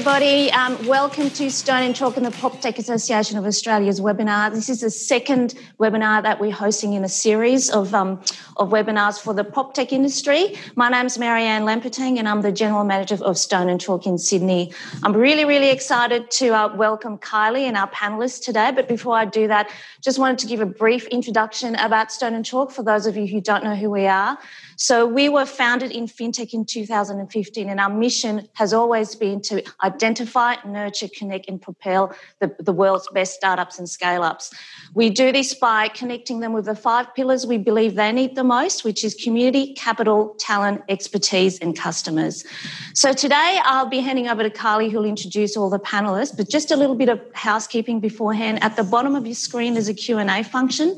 everybody. Um, welcome to Stone and Chalk and the PropTech Association of Australia's webinar. This is the second webinar that we're hosting in a series of, um, of webinars for the PropTech industry. My name is Marianne Lampertang and I'm the General Manager of Stone and Chalk in Sydney. I'm really, really excited to uh, welcome Kylie and our panelists today. But before I do that, just wanted to give a brief introduction about Stone and Chalk for those of you who don't know who we are. So we were founded in fintech in 2015, and our mission has always been to identify, nurture, connect, and propel the, the world's best startups and scale ups. We do this by connecting them with the five pillars we believe they need the most, which is community, capital, talent, expertise, and customers. So today I'll be handing over to Carly, who'll introduce all the panelists, but just a little bit of housekeeping beforehand. At the bottom of your screen, there's a Q&A function.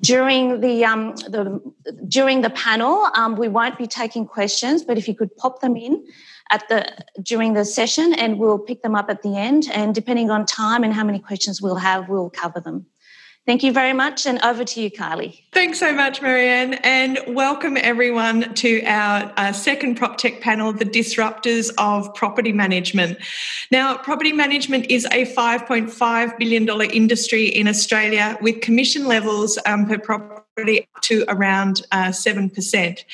During the, um, the during the panel, um, we won't be taking questions, but if you could pop them in at the during the session, and we'll pick them up at the end. And depending on time and how many questions we'll have, we'll cover them. Thank you very much, and over to you, Kylie. Thanks so much, Marianne, and welcome everyone to our uh, second prop tech panel, The Disruptors of Property Management. Now, property management is a $5.5 billion industry in Australia with commission levels um, per property up to around uh, 7%.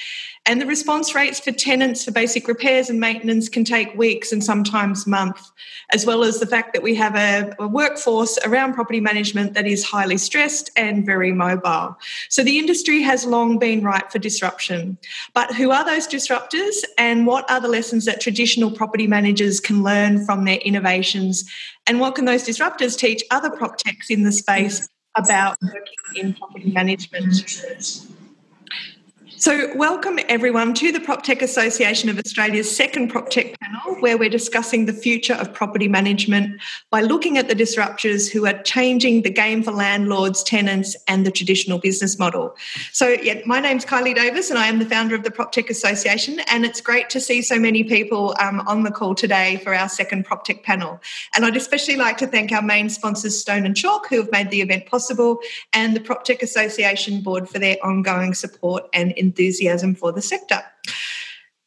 And the response rates for tenants for basic repairs and maintenance can take weeks and sometimes months, as well as the fact that we have a, a, workforce around property management that is highly stressed and very mobile. So the industry has long been ripe for disruption. But who are those disruptors and what are the lessons that traditional property managers can learn from their innovations? And what can those disruptors teach other prop techs in the space about working in property management? So, welcome everyone to the PropTech Association of Australia's second PropTech panel, where we're discussing the future of property management by looking at the disruptors who are changing the game for landlords, tenants, and the traditional business model. So, yeah, my name's Kylie Davis, and I am the founder of the PropTech Association. And it's great to see so many people um, on the call today for our second PropTech panel. And I'd especially like to thank our main sponsors, Stone and Chalk, who have made the event possible, and the PropTech Association Board for their ongoing support and enthusiasm for the sector.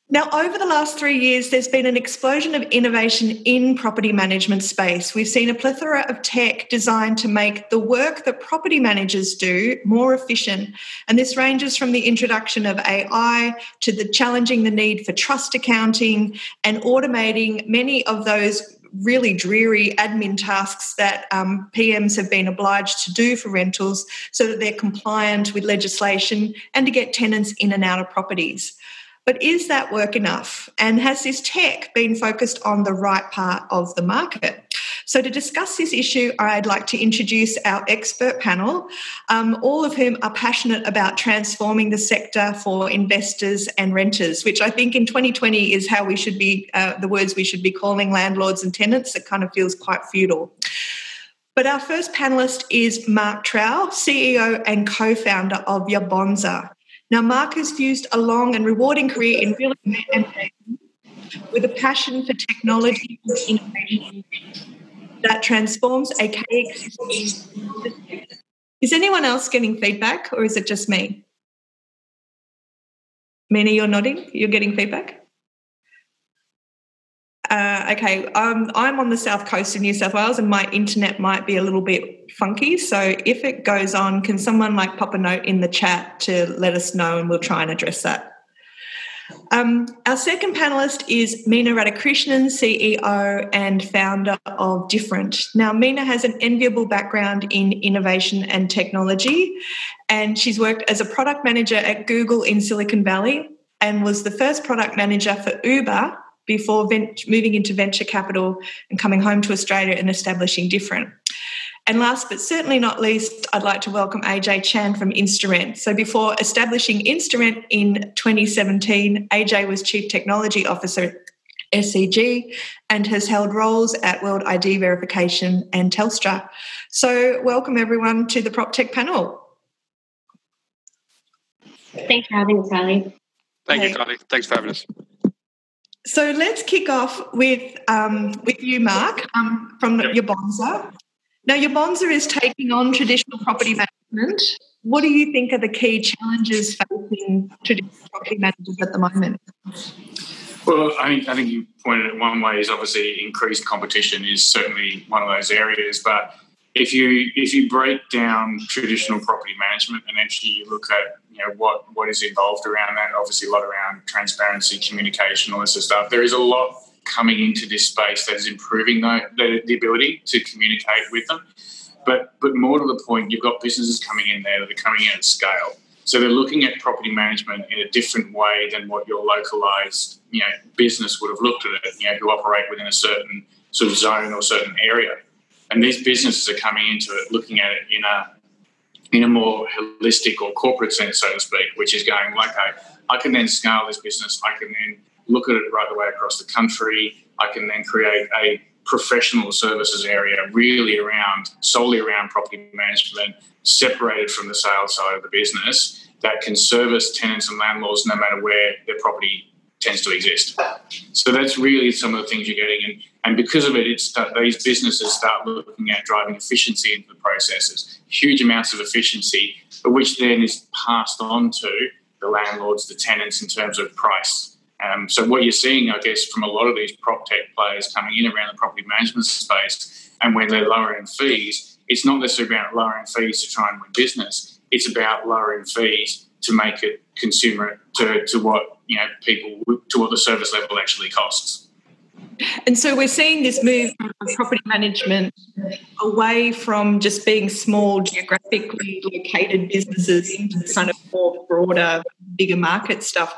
Now, over the last three years, there's been an explosion of innovation in property management space. We've seen a plethora of tech designed to make the work that property managers do more efficient. And this ranges from the introduction of AI to the challenging the need for trust accounting and automating many of those really dreary admin tasks that um, PMs have been obliged to do for rentals so that they're compliant with legislation and to get tenants in and out of properties. But is that work enough? And has this tech been focused on the right part of the market? So, to discuss this issue, I'd like to introduce our expert panel, um, all of whom are passionate about transforming the sector for investors and renters, which I think in 2020 is how we should be, uh, the words we should be calling landlords and tenants. It kind of feels quite feudal. But our first panelist is Mark Trowell, CEO and co founder of Yabonza. Now, Mark has fused a long and rewarding career in real estate with a passion for technology and innovation that transforms a KX. Is anyone else getting feedback or is it just me? Mina, you're nodding? You're getting feedback? Uh, okay, um, I'm on the south coast of New South Wales and my internet might be a little bit funky. So if it goes on, can someone like pop a note in the chat to let us know and we'll try and address that? Um, our second panelist is Mina Radhakrishnan, CEO and founder of Different. Now, Mina has an enviable background in innovation and technology, and she's worked as a product manager at Google in Silicon Valley and was the first product manager for Uber before vent- moving into venture capital and coming home to Australia and establishing different. And last but certainly not least, I'd like to welcome AJ Chand from InstaRent. So before establishing InstaRent in 2017, AJ was Chief Technology Officer at SCG and has held roles at World ID Verification and Telstra. So welcome everyone to the PropTech panel. Thanks for having us, Kylie. Thank you, Kylie. Thanks for having us. So let's kick off with um, with you, Mark, um, from yep. Yabonza. Now, Yabonza is taking on traditional property management. What do you think are the key challenges facing traditional property managers at the moment? Well, I think I think you pointed it one way is obviously increased competition is certainly one of those areas, but if you if you break down traditional property management and actually you look at you know what what is involved around that, obviously a lot around transparency, communication, all this sort of stuff. There is a lot coming into this space that is improving the, the, the ability to communicate with them. But but more to the point, you've got businesses coming in there that are coming in at scale. So they're looking at property management in a different way than what your localized you know business would have looked at it. You know, who operate within a certain sort of zone or certain area. And these businesses are coming into it looking at it in a in a more holistic or corporate sense, so to speak, which is going like, okay, I can then scale this business. I can then look at it right the way across the country. I can then create a professional services area really around solely around property management, separated from the sales side of the business that can service tenants and landlords no matter where their property tends to exist. So that's really some of the things you're getting, and, and because of it, it's these businesses start looking at driving efficiency into the processes, huge amounts of efficiency, which then is passed on to the landlords, the tenants in terms of price. Um, so what you're seeing, I guess, from a lot of these prop tech players coming in around the property management space, and when they're lowering fees, it's not necessarily about lowering fees to try and win business. It's about lowering fees to make it consumer to, to what you know people to what the service level actually costs. And so we're seeing this move from property management away from just being small, geographically located businesses into kind of more broader, bigger market stuff.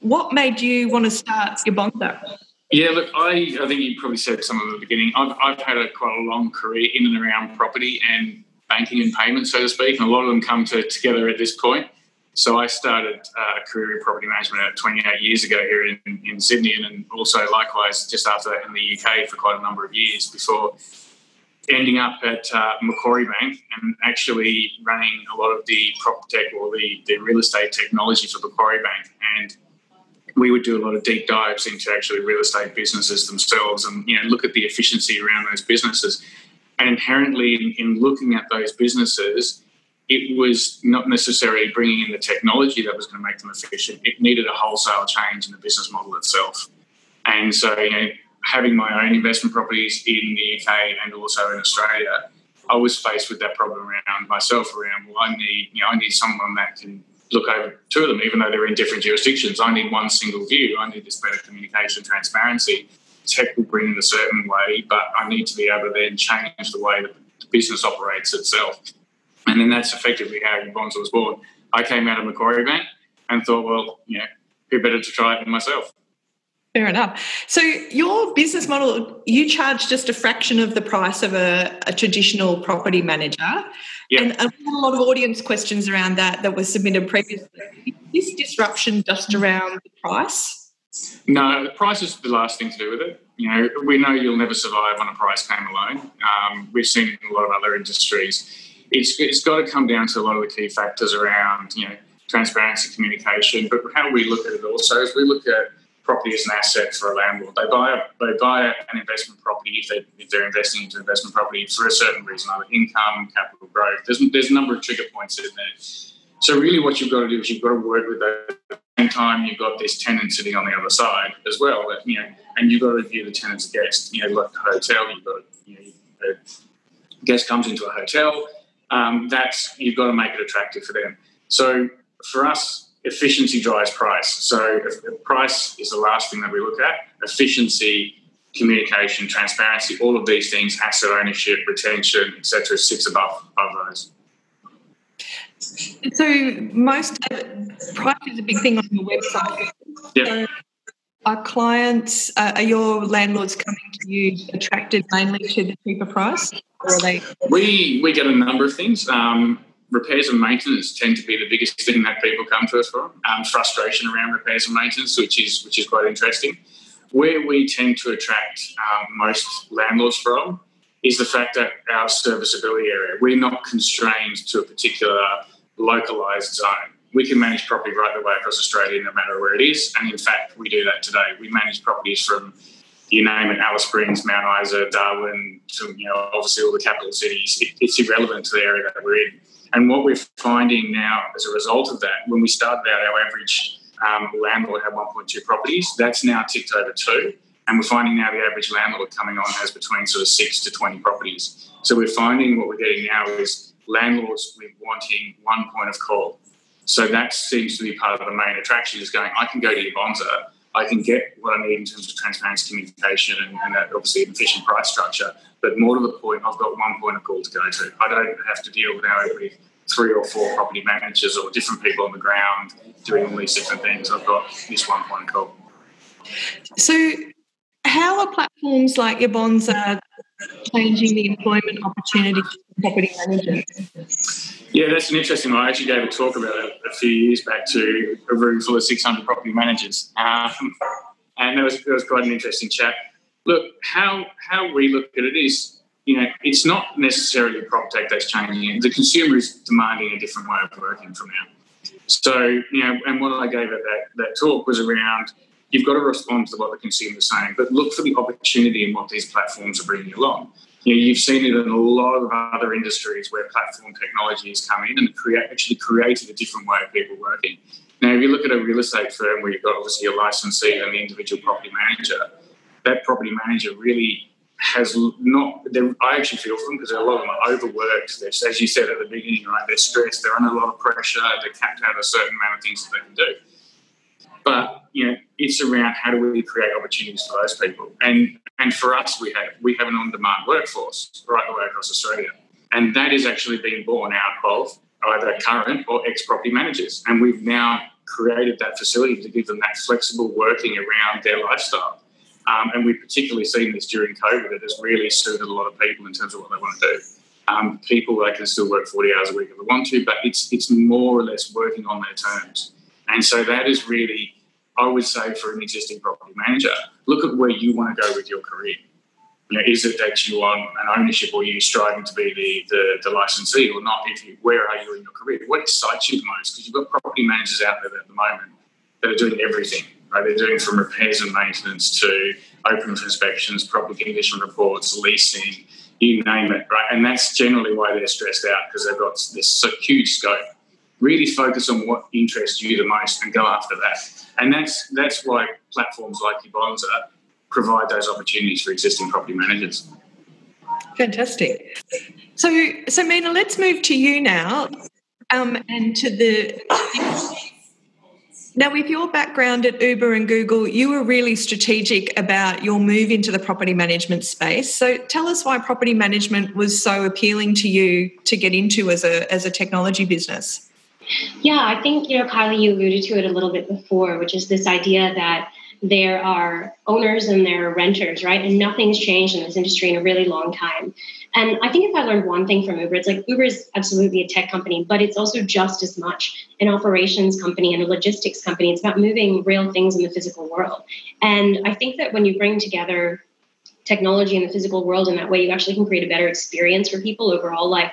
What made you want to start Yabonza? Yeah, look, I, I think you probably said some at the beginning. I've, I've had a quite a long career in and around property and banking and payments, so to speak, and a lot of them come to, together at this point. So I started uh, a career in property management 28 years ago here in, in Sydney, and also likewise just after that in the UK for quite a number of years before ending up at uh, Macquarie Bank and actually running a lot of the prop tech or the, the real estate technology for Macquarie Bank. And we would do a lot of deep dives into actually real estate businesses themselves and you know look at the efficiency around those businesses. And inherently, in, in looking at those businesses, it was not necessarily bringing in the technology that was going to make them efficient. It needed a wholesale change in the business model itself. And so, you know, having my own investment properties in the UK and also in Australia, I was faced with that problem around myself around, well, I need, you know, I need someone that can look over two of them, even though they're in different jurisdictions. I need one single view. I need this better communication, transparency. Tech will bring in a certain way, but I need to be able to then change the way that the business operates itself. And then that's effectively how Yabonza was born. I came out of Macquarie Bank and thought, well, you know, who better to try it than myself? Fair enough. So your business model, you charge just a fraction of the price of a, a traditional property manager. Yep. And, and a lot of audience questions around that that was submitted previously. Is this disruption just around the price? No, the price is the last thing to do with it. You know, we know you'll never survive on a price game alone. Um, we've seen it in a lot of other industries it's, it's got to come down to a lot of the key factors around, you know, transparency, communication. But how we look at it also is we look at property as an asset for a landlord. They buy a, they buy an investment property if, they, if they're investing into investment property for a certain reason, either income, capital growth. There's, there's a number of trigger points in there. So really what you've got to do is you've got to work with that. At the same time, you've got this tenant sitting on the other side as well. You know, and you've got to view the tenant as a guest. You know, like a hotel, you've got you know, a guest comes into a hotel, um, that's you've got to make it attractive for them. So for us, efficiency drives price. So price is the last thing that we look at. Efficiency, communication, transparency, all of these things, asset ownership, retention, etc., sits above, above those. So most price is a big thing on your website. Yeah. So are clients, uh, are your landlords coming to you attracted mainly to the cheaper price? Or are they? We, we get a number of things. Um, repairs and maintenance tend to be the biggest thing that people come to us for. Um, frustration around repairs and maintenance, which is which is quite interesting. Where we tend to attract um, most landlords from is the fact that our serviceability area, we're not constrained to a particular localized zone we can manage property right the way across Australia, no matter where it is. And in fact, we do that today. We manage properties from you name it, Alice Springs, Mount Isa, Darwin, to you know, obviously all the capital cities. It, it's irrelevant to the area that we're in. And what we're finding now as a result of that, when we started out, our average um, landlord had 1.2 properties. That's now ticked over two. And we're finding now the average landlord coming on has between sort of six to 20 properties. So we're finding what we're getting now is landlords wanting one point of call. So that seems to be part of the main attraction is going, I can go to Yabonza, I can get what I need in terms of transparency, communication, and, and uh, obviously an efficient price structure. But more to the point, I've got one point of call to go to. I don't have to deal now with three or four property managers or different people on the ground doing all these different things. I've got this one point of call. So, how are platforms like Yabonza changing the employment opportunities for property managers? Yeah, that's an interesting one. I actually gave a talk about it a few years back to a room full of 600 property managers. Um, and it was, it was quite an interesting chat. Look, how, how we look at it is, you know, it's not necessarily prop tech that's changing. The consumer is demanding a different way of working from now. So, you know, and what I gave at that, that talk was around you've got to respond to what the consumer is saying, but look for the opportunity in what these platforms are bringing along. You know, you've seen it in a lot of other industries where platform technology has come in and create, actually created a different way of people working. Now, if you look at a real estate firm where you've got obviously a licensee and the individual property manager, that property manager really has not. I actually feel for them because a lot of them are overworked. They're, as you said at the beginning, right? They're stressed. They're under a lot of pressure. They're capped out a certain amount of things that they can do. But you know, it's around how do we create opportunities for those people. And and for us, we have we have an on-demand workforce right the way across Australia, and that is actually being born out of either current or ex-property managers. And we've now created that facility to give them that flexible working around their lifestyle. Um, and we've particularly seen this during COVID. It has really suited a lot of people in terms of what they want to do. Um, people they can still work 40 hours a week if they want to, but it's it's more or less working on their terms. And so that is really, I would say, for an existing property manager, look at where you want to go with your career. You know, is it that you want an ownership or are you striving to be the, the, the licensee or not? If you, where are you in your career? What excites you the most? Because you've got property managers out there at the moment that are doing everything. Right? They're doing from repairs and maintenance to open inspections, property condition reports, leasing, you name it, right? And that's generally why they're stressed out because they've got this huge scope really focus on what interests you the most and go after that. And that's that's why platforms like Yabonza provide those opportunities for existing property managers. Fantastic. So, so Mina, let's move to you now, um, and to the. Now, with your background at Uber and Google, you were really strategic about your move into the property management space. So, tell us why property management was so appealing to you to get into as a as a technology business. Yeah, I think, you know, Kylie, you alluded to it a little bit before, which is this idea that there are owners and there are renters, right? And nothing's changed in this industry in a really long time. And I think if I learned one thing from Uber, it's like Uber is absolutely a tech company, but it's also just as much an operations company and a logistics company. It's about moving real things in the physical world. And I think that when you bring together technology in the physical world in that way, you actually can create a better experience for people overall. Like,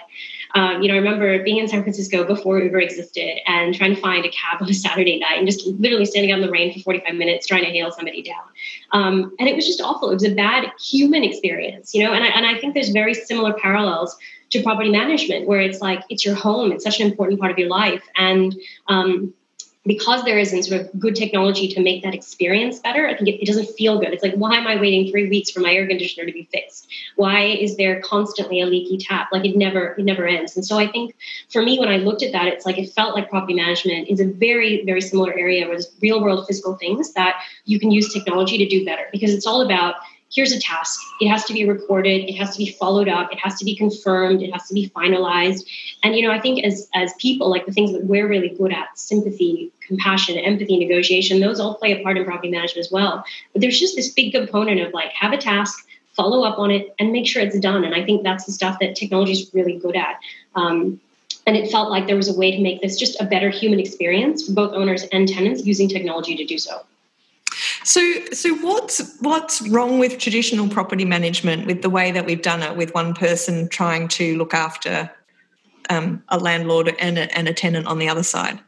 um, you know, I remember being in San Francisco before Uber existed and trying to find a cab on a Saturday night and just literally standing out in the rain for 45 minutes trying to hail somebody down. Um, and it was just awful. It was a bad human experience, you know, and I, and I think there's very similar parallels to property management where it's like it's your home, it's such an important part of your life. And um, because there isn't sort of good technology to make that experience better, I think it, it, doesn't feel good. It's like, why am I waiting three weeks for my air conditioner to be fixed? Why is there constantly a leaky tap? Like it never, it never ends. And so I think for me, when I looked at that, it's like it felt like property management is a very, very similar area where there's real world physical things that you can use technology to do better because it's all about here's a task. It has to be recorded. It has to be followed up. It has to be confirmed. It has to be finalized. And you know, I think as as people, like the things that we're really good at, sympathy, compassion, empathy, negotiation, those all play a part in property management as well. But there's just this big component of like have a task, follow up on it, and make sure it's done. And I think that's the stuff that technology is really good at. Um, and it felt like there was a way to make this just a better human experience for both owners and tenants using technology to do so. So, so what's what's wrong with traditional property management with the way that we've done it, with one person trying to look after um, a landlord and a, and a tenant on the other side?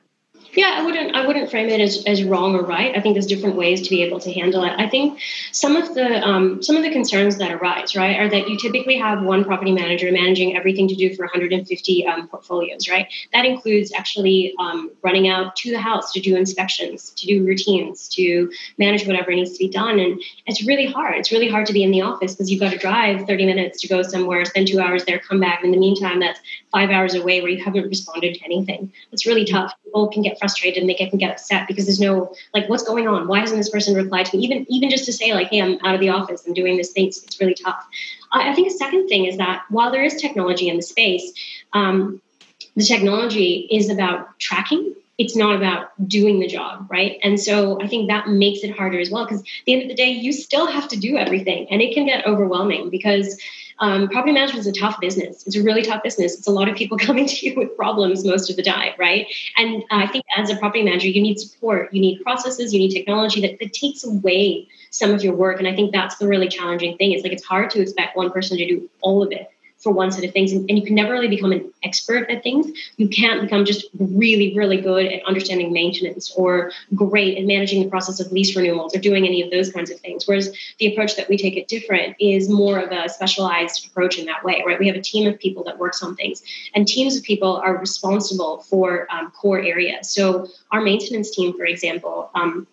Yeah, I wouldn't. I wouldn't frame it as, as wrong or right. I think there's different ways to be able to handle it. I think some of the um, some of the concerns that arise, right, are that you typically have one property manager managing everything to do for 150 um, portfolios, right? That includes actually um, running out to the house to do inspections, to do routines, to manage whatever needs to be done, and it's really hard. It's really hard to be in the office because you've got to drive 30 minutes to go somewhere, spend two hours there, come back. In the meantime, that's five hours away where you haven't responded to anything. It's really tough. People can get frustrated and they can get upset because there's no like what's going on? Why hasn't this person replied to me? Even even just to say like hey i'm out of the office. I'm doing this thing. It's, it's really tough. I, I, think a second thing is that while there is technology in the space um, the technology is about tracking. It's not about doing the job, right? And so I think that makes it harder as well because at the end of the day, you still have to do everything and it can get overwhelming because um, property management is a tough business. It's a really tough business. It's a lot of people coming to you with problems most of the time, right? And I think as a property manager, you need support, you need processes, you need technology that, that takes away some of your work. And I think that's the really challenging thing. It's like it's hard to expect one person to do all of it for one set of things and, and, you can never really become an expert at things. You can't become just really really good at understanding maintenance or great at managing the process of lease renewals or doing any of those kinds of things whereas the approach that we take at different is more of a specialized approach in that way right? We have a team of people that works on things and teams of people are responsible for um, core areas. So our maintenance team for example um,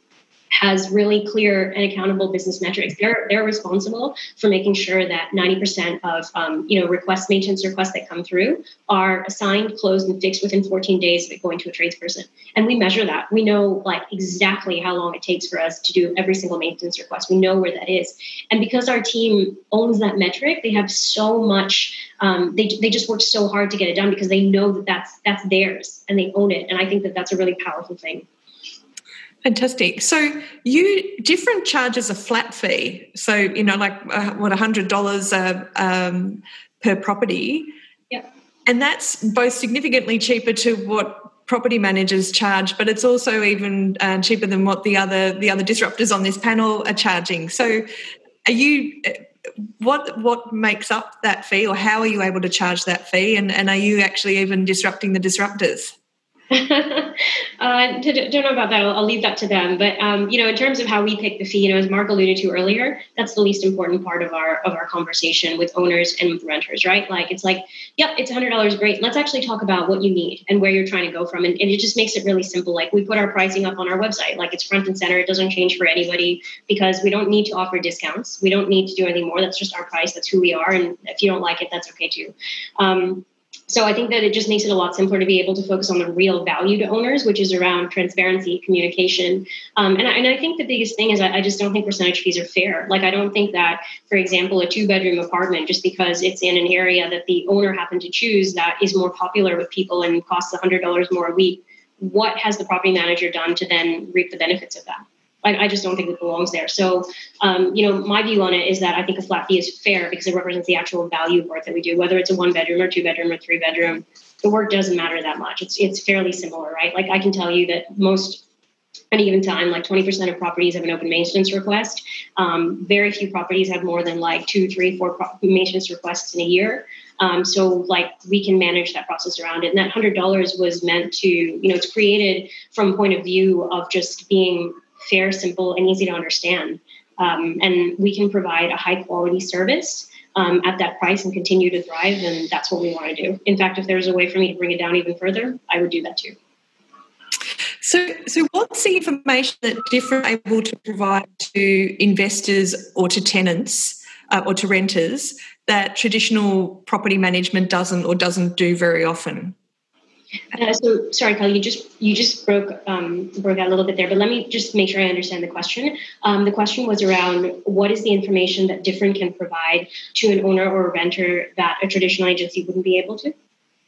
has really clear and accountable business metrics. They're they're responsible for making sure that 90% of um, you know requests, maintenance requests that come through are assigned, closed, and fixed within 14 days of it going to a tradesperson. And we measure that. We know like exactly how long it takes for us to do every single maintenance request. We know where that is. And because our team owns that metric, they have so much. Um, they they just work so hard to get it done because they know that that's that's theirs and they own it. And I think that that's a really powerful thing. Fantastic. So you different charges a flat fee. So you know, like uh, what hundred dollars uh, um, per property. Yeah. And that's both significantly cheaper to what property managers charge, but it's also even uh, cheaper than what the other the other disruptors on this panel are charging. So, are you? What what makes up that fee, or how are you able to charge that fee? And and are you actually even disrupting the disruptors? uh, don't know about that. I'll, I'll, leave that to them. But um, you know, in terms of how we pick the fee, you know, as Mark alluded to earlier, that's the least important part of our of our conversation with owners and with renters, right? Like it's like, yep, it's hundred dollars, great. Let's actually talk about what you need and where you're trying to go from, and, and it just makes it really simple. Like we put our pricing up on our website, like it's front and center. It doesn't change for anybody because we don't need to offer discounts. We don't need to do anything more. That's just our price. That's who we are, and if you don't like it, that's okay too. Um, so I think that it just makes it a lot simpler to be able to focus on the real value to owners, which is around transparency, communication. Um, and, I, and I think the biggest thing is I, I just don't think percentage fees are fair. Like I don't think that, for example, a two bedroom apartment, just because it's in an area that the owner happened to choose that is more popular with people and costs $100 more a week, what has the property manager done to then reap the benefits of that? I, I just don't think it belongs there. So, um, you know, my view on it is that I think a flat fee is fair because it represents the actual value of work that we do, whether it's a one bedroom or two bedroom or three bedroom. The work doesn't matter that much. It's it's fairly similar, right? Like I can tell you that most any given time, like 20% of properties have an open maintenance request. Um, very few properties have more than like two, three, four pro- maintenance requests in a year. Um, so like we can manage that process around it. And that hundred dollars was meant to, you know, it's created from point of view of just being fair, simple, and easy to understand. Um, and we can provide a high quality service um, at that price and continue to thrive. And that's what we want to do. In fact, if there's a way for me to bring it down even further, I would do that too. So, so what's the information that different able to provide to investors or to tenants uh, or to renters that traditional property management doesn't or doesn't do very often? Uh, so sorry, Kelly, you just you just broke um, broke out a little bit there, but let me just make sure I understand the question. Um, the question was around what is the information that different can provide to an owner or a renter that a traditional agency wouldn't be able to.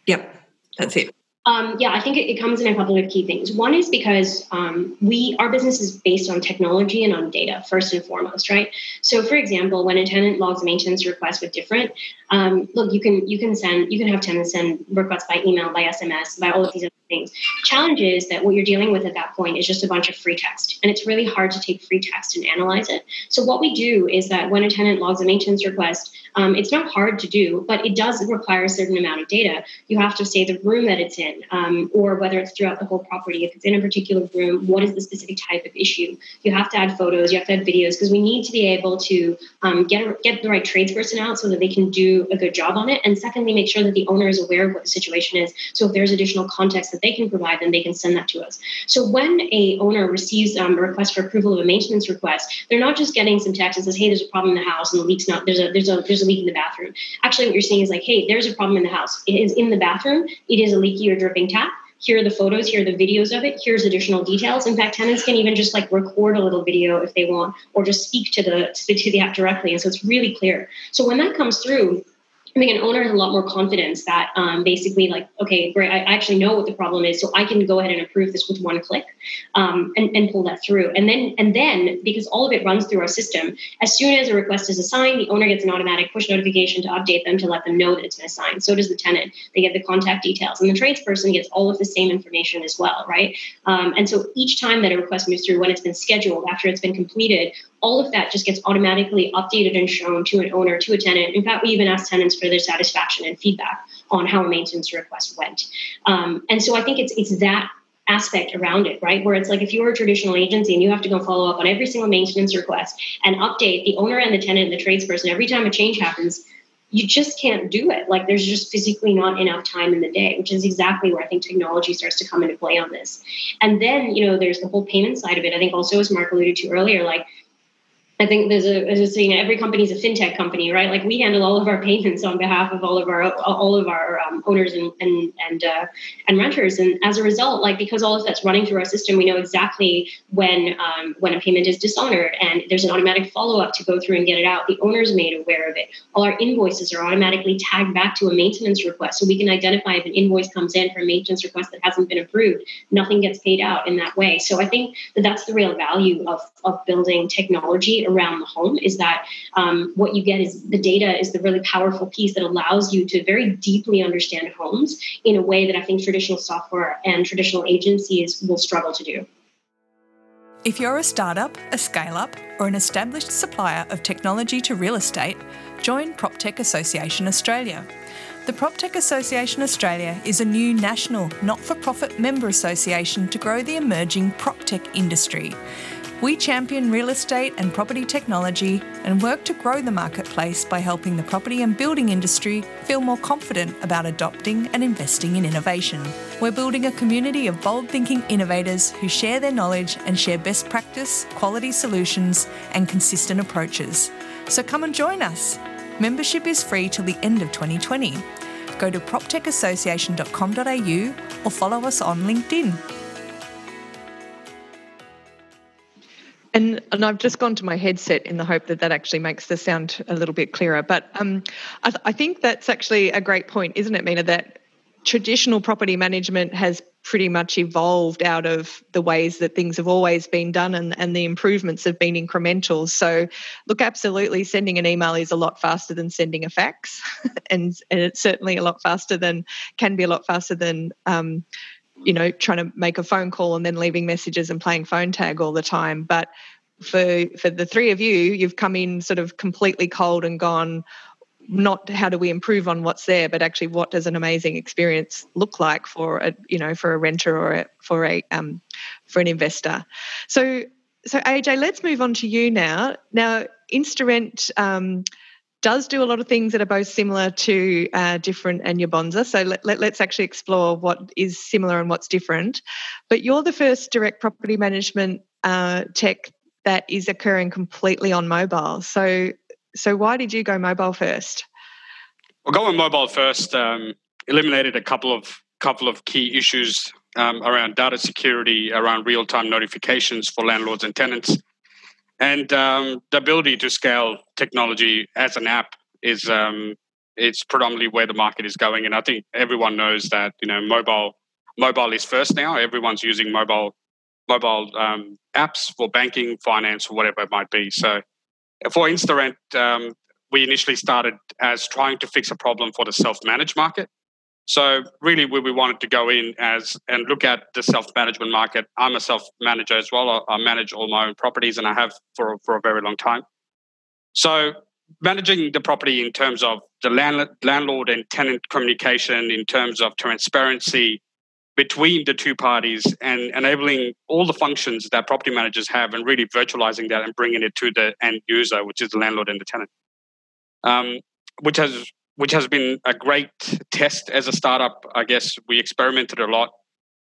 Yep, that's it. Um, yeah, I think it, it, comes in a couple of key things. One is because um, we our business is based on technology and on data first and foremost, right? So, for example, when a tenant logs a maintenance request with different, um, look, you can you can send you can have tenants send requests by email, by SMS, by all of these things. Challenge is that what you're dealing with at that point is just a bunch of free text, and it's really hard to take free text and analyze it. So what we do is that when a tenant logs a maintenance request, um, it's not hard to do, but it does require a certain amount of data. You have to say the room that it's in, um, or whether it's throughout the whole property. If it's in a particular room, what is the specific type of issue? You have to add photos, you have to add videos, because we need to be able to um, get get the right tradesperson out so that they can do a good job on it. And secondly, make sure that the owner is aware of what the situation is. So if there's additional context that they can provide, then they can send that to us. So when a owner receives um, a request for approval of a maintenance request, they're not just getting some text that says, "Hey, there's a problem in the house and the leak's not there's a there's a there's a leak in the bathroom." Actually, what you're seeing is like, "Hey, there's a problem in the house. It is in the bathroom. It is a leaky or dripping tap." here are the photos, here are the videos of it, here's additional details. In fact, tenants can even just like record a little video if they want, or just speak to the speak to the app directly. And so it's really clear. So when that comes through, I think an owner has a lot more confidence that um, basically, like, okay, great, I actually know what the problem is, so I can go ahead and approve this with one click um, and, and pull that through. And then, and then, because all of it runs through our system, as soon as a request is assigned, the owner gets an automatic push notification to update them to let them know that it's been assigned. So does the tenant. They get the contact details, and the tradesperson gets all of the same information as well, right? Um, and so each time that a request moves through, when it's been scheduled, after it's been completed, all of that just gets automatically updated and shown to an owner, to a tenant. In fact, we even ask tenants for their satisfaction and feedback on how a maintenance request went. Um, and so I think it's it's that aspect around it, right? Where it's like if you're a traditional agency and you have to go follow up on every single maintenance request and update the owner and the tenant and the tradesperson every time a change happens, you just can't do it. Like there's just physically not enough time in the day, which is exactly where I think technology starts to come into play on this. And then, you know, there's the whole payment side of it. I think also, as Mark alluded to earlier, like I think there's a, as a saying, every company is a fintech company, right? Like we handle all of our payments on behalf of all of our all of our um, owners and and and uh, and renters, and as a result, like because all of that's running through our system, we know exactly when um, when a payment is dishonored, and there's an automatic follow up to go through and get it out. The owner's made aware of it. All our invoices are automatically tagged back to a maintenance request, so we can identify if an invoice comes in for a maintenance request that hasn't been approved. Nothing gets paid out in that way. So I think that that's the real value of of building technology around the home is that um, what you get is the data is the really powerful piece that allows you to very deeply understand homes in a way that I think traditional software and traditional agencies will struggle to do. If you're a startup, a scale up, or an established supplier of technology to real estate, join PropTech Association Australia. The PropTech Association Australia is a new national, not for profit member association to grow the emerging PropTech industry. We champion real estate and property technology and work to grow the marketplace by helping the property and building industry feel more confident about adopting and investing in innovation. We're building a community of bold thinking innovators who share their knowledge and share best practice, quality solutions, and consistent approaches. So come and join us. Membership is free till the end of 2020. Go to proptechassociation.com.au or follow us on LinkedIn. And, and I've just gone to my headset in the hope that that actually makes the sound a little bit clearer. But um, I, th- I think that's actually a great point, isn't it, Mina? That traditional property management has pretty much evolved out of the ways that things have always been done and, and the improvements have been incremental. So, look, absolutely, sending an email is a lot faster than sending a fax, and, and it's certainly a lot faster than, can be a lot faster than. Um, you know, trying to make a phone call and then leaving messages and playing phone tag all the time. But for for the three of you, you've come in sort of completely cold and gone. Not how do we improve on what's there, but actually what does an amazing experience look like for a you know for a renter or a, for a um, for an investor. So so AJ, let's move on to you now. Now InstaRent um, does do a lot of things that are both similar to uh, different and Yabonza. So let, let, us actually explore what is similar and what's different. But you're the first direct property management uh, tech that is occurring completely on mobile. So so why did you go mobile first? Well, going mobile first um, eliminated a couple of couple of key issues um, around data security, around real time notifications for landlords and tenants and um, the ability to scale technology as an app is um, it's predominantly where the market is going. And i think everyone knows that you know mobile mobile is first now. Everyone's using mobile mobile um, apps for banking finance or whatever it might be. So for instarent um, we initially started as trying to fix a problem for the self-managed market So really, where we wanted to go in as and look at the self management market. I'm a self manager as well. I, I manage all my own properties, and I have for for a very long time. So managing the property in terms of the land, landlord and tenant communication, in terms of transparency between the two parties, and enabling all the functions that property managers have, and really virtualizing that and bringing it to the end user, which is the landlord and the tenant, um, which has which has been a great test as a startup. I guess we experimented a lot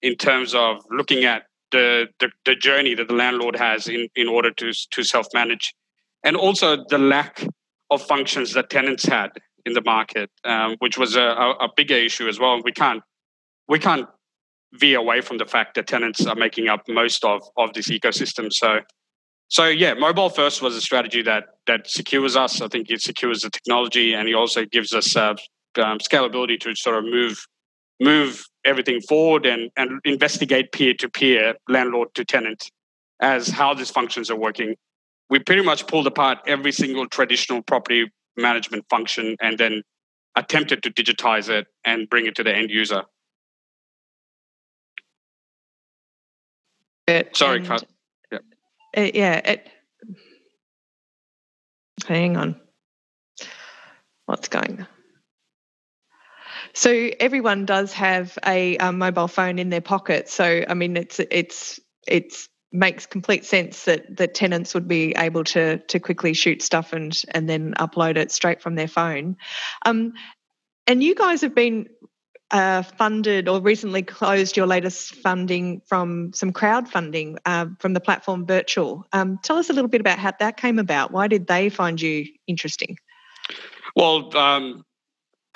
in terms of looking at the, the, the journey that the landlord has in, in order to, to self manage, and also the lack of functions that tenants had in the market, um, which was a, a, bigger issue as well. We can't we can't veer away from the fact that tenants are making up most of of this ecosystem. So so yeah, mobile first was a strategy that that secures us. I think it secures the technology, and it also gives us uh, um, scalability to sort of move move everything forward and and investigate peer to peer, landlord to tenant, as how these functions are working. We pretty much pulled apart every single traditional property management function and then attempted to digitize it and bring it to the end user. Sorry, and, uh, yeah. It, hang on. What's going on? So everyone does have a, a, mobile phone in their pocket. So I mean, it's it's it's makes complete sense that that tenants would be able to to quickly shoot stuff and and then upload it straight from their phone. Um, and you guys have been uh, funded or recently closed your latest funding from some crowdfunding uh, from the platform Birchal. Um, tell us a little bit about how that came about. Why did they find you interesting? Well, um,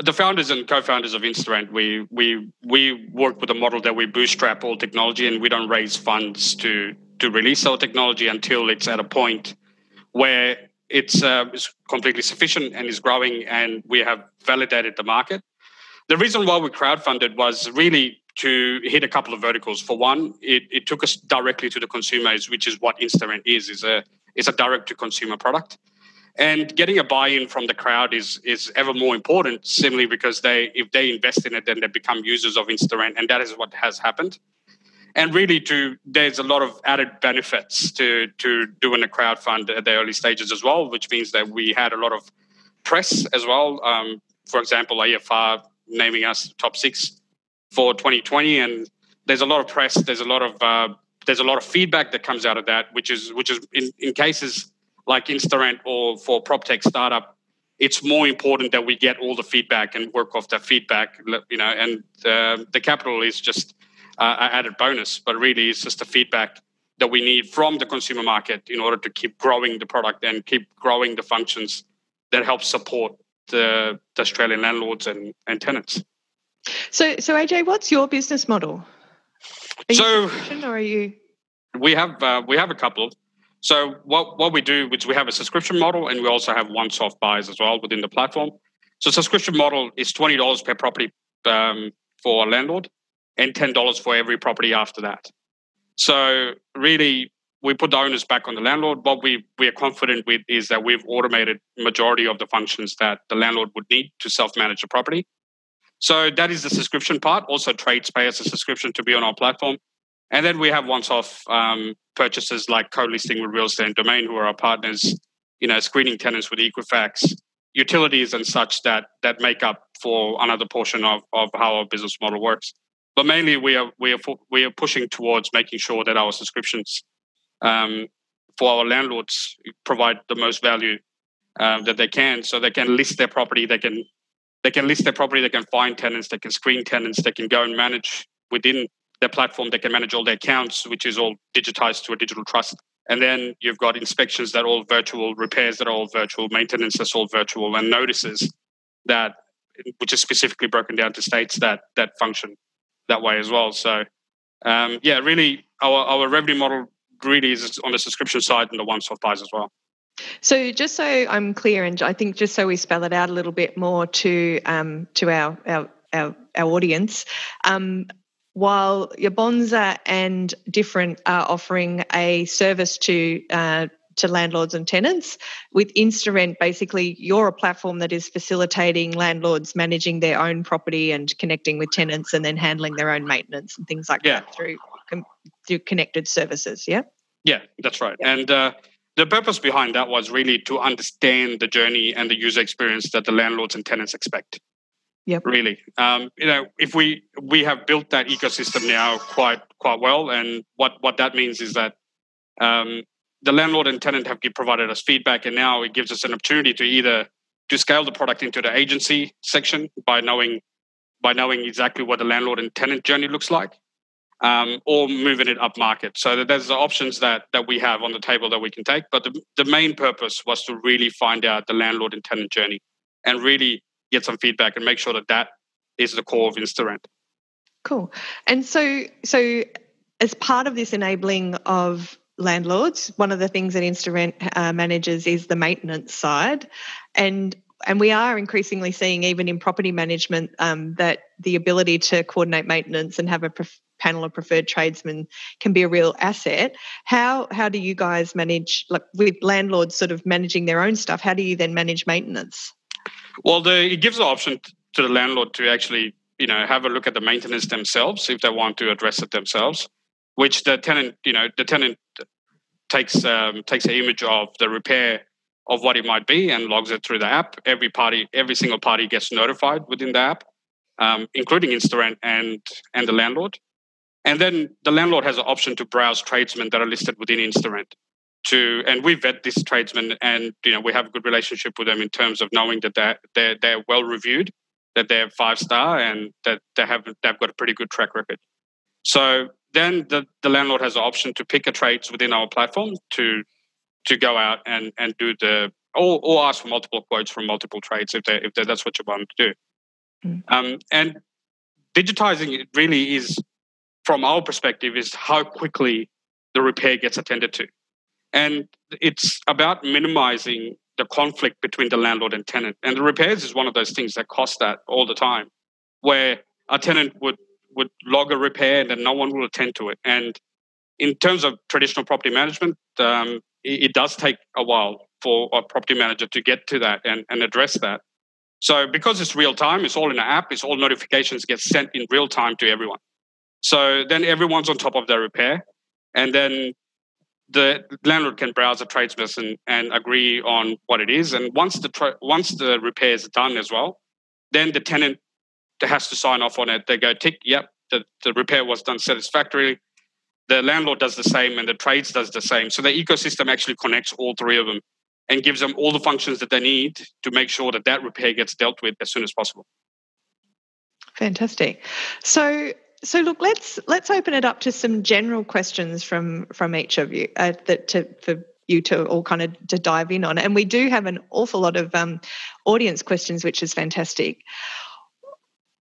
the founders and co-founders of InstaRent, we we we work with a model that we bootstrap all technology, and we don't raise funds to to release our technology until it's at a point where it's, uh, it's completely sufficient and is growing, and we have validated the market the reason why we crowdfunded was really to hit a couple of verticals. For one, it, it took us directly to the consumers, which is what InstaRent is. is a it's a direct to consumer product, and getting a buy-in from the crowd is is ever more important. Simply because they if they invest in it, then they become users of InstaRent, and that is what has happened. And really, to there's a lot of added benefits to to doing a crowdfund at the early stages as well, which means that we had a lot of press as well. Um, for example, AFR naming us top six for 2020, and there's a lot of press. There's a lot of uh, there's a lot of feedback that comes out of that, which is which is in, in cases like InstaRent or for prop tech startup, it's more important that we get all the feedback and work off that feedback. You know, and uh, the capital is just uh, an added bonus, but really it's just the feedback that we need from the consumer market in order to keep growing the product and keep growing the functions that help support the, the Australian landlords and, and tenants. So, so AJ, what's your business model? Are so, you or are you? We have uh, we have a couple. So what what we do is we have a subscription model, and we also have one-off buys as well within the platform. So subscription model is twenty dollars per property um, for a landlord, and ten dollars for every property after that. So really, we put the onus back on the landlord. What we, we are confident with is that we've automated majority of the functions that the landlord would need to self-manage the property. So that is the subscription part. Also, trades pay us a subscription to be on our platform. And then we have once-off um, purchases like co-listing with Real Estate and Domain, who are our partners, you know, screening tenants with Equifax, utilities and such that that make up for another portion of, of how our business model works. But mainly, we are we are we are pushing towards making sure that our subscriptions um, for our landlords provide the most value uh, that they can, so they can list their property. They can they can list their property. They can find tenants. They can screen tenants. They can go and manage within their platform. They can manage all their accounts, which is all digitized to a digital trust. And then you've got inspections that are all virtual, repairs that are all virtual, maintenance that's all virtual, and notices that, which is specifically broken down to states that that function that way as well. So, um, yeah, really, our our revenue model really is on the subscription side and the one-off buys as well. So, just so I'm clear, and I think just so we spell it out a little bit more to um, to our our our, our audience, um, while Yabonza and Different are offering a service to uh, to landlords and tenants. With InstaRent, basically, you're a platform that is facilitating landlords managing their own property and connecting with tenants, and then handling their own maintenance and things like yeah. that through through connected services. Yeah. Yeah, that's right. Yeah. And uh, the purpose behind that was really to understand the journey and the user experience that the landlords and tenants expect. Yep. Really, um, you know, if we we have built that ecosystem now quite quite well, and what what that means is that um, the landlord and tenant have provided us feedback, and now it gives us an opportunity to either to scale the product into the agency section by knowing by knowing exactly what the landlord and tenant journey looks like, um, or moving it up market. So that there's the options that that we have on the table that we can take. But the, the main purpose was to really find out the landlord and tenant journey and really get some feedback and make sure that that is the core of InstaRent. Cool. And so so as part of this enabling of landlords, one of the things that InstaRent uh, manages is the maintenance side. And and we are increasingly seeing even in property management um, that the ability to coordinate maintenance and have a pref- panel of preferred tradesmen can be a real asset. How how do you guys manage like with landlords sort of managing their own stuff? How do you then manage maintenance? Well, the, it gives the option to the landlord to actually you know have a look at the maintenance themselves if they want to address it themselves. Which the tenant you know the tenant takes um, takes an image of the repair of what it might be and logs it through the app. Every party, every single party gets notified within the app, um, including InstaRent and and the landlord. And then the landlord has an option to browse tradesmen that are listed within InstaRent. To and we vet these tradesmen, and you know we have a good relationship with them in terms of knowing that they're they're, they're well reviewed, that they're five star, and that they have they've got a pretty good track record. So then the, the landlord has the option to pick a trades within our platform to to go out and and do the or, or ask for multiple quotes from multiple trades if they if they, that's what you want to do. Mm. Um, and digitizing it really is from our perspective is how quickly the repair gets attended to. And it's about minimizing the conflict between the landlord and tenant. And the repairs is one of those things that cost that all the time, where a tenant would would log a repair and then no one will attend to it. And in terms of traditional property management, um, it, it, does take a while for a property manager to get to that and, and address that. So because it's real time, it's all in an app, it's all notifications get sent in real time to everyone. So then everyone's on top of their repair, and then the landlord can browse tradesman and, and agree on what it is. And once the tra- once the repair is done as well, then the tenant has to sign off on it. They go tick, yep, the, the repair was done satisfactorily. The landlord does the same, and the trades does the same. So the ecosystem actually connects all three of them and gives them all the functions that they need to make sure that that repair gets dealt with as soon as possible. Fantastic. So so look, let's let's open it up to some general questions from from each of you uh, that to for you to all kind of to dive in on. And we do have an awful lot of um, audience questions, which is fantastic.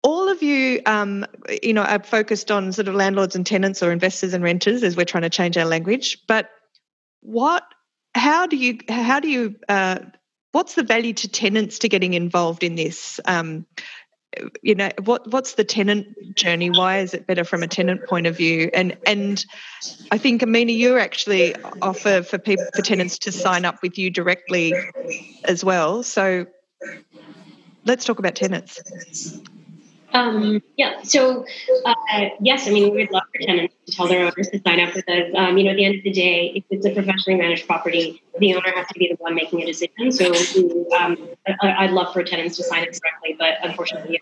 All of you, um, you know, are focused on sort of landlords and tenants or investors and renters as we're trying to change our language. But what, how do you, how do you, uh, what's the value to tenants to getting involved in this? Um, you know what what's the tenant journey why is it better from a tenant point of view and and i think amina you actually offer for people for tenants to sign up with you directly as well so let's talk about tenants um, yeah, so uh, yes, I mean, we'd love for tenants to tell their owners to sign up with us. Um, you know, at the end of the day, if it's a professionally managed property, the owner has to be the one making a decision. So um, I, would love for tenants to sign up directly, but unfortunately,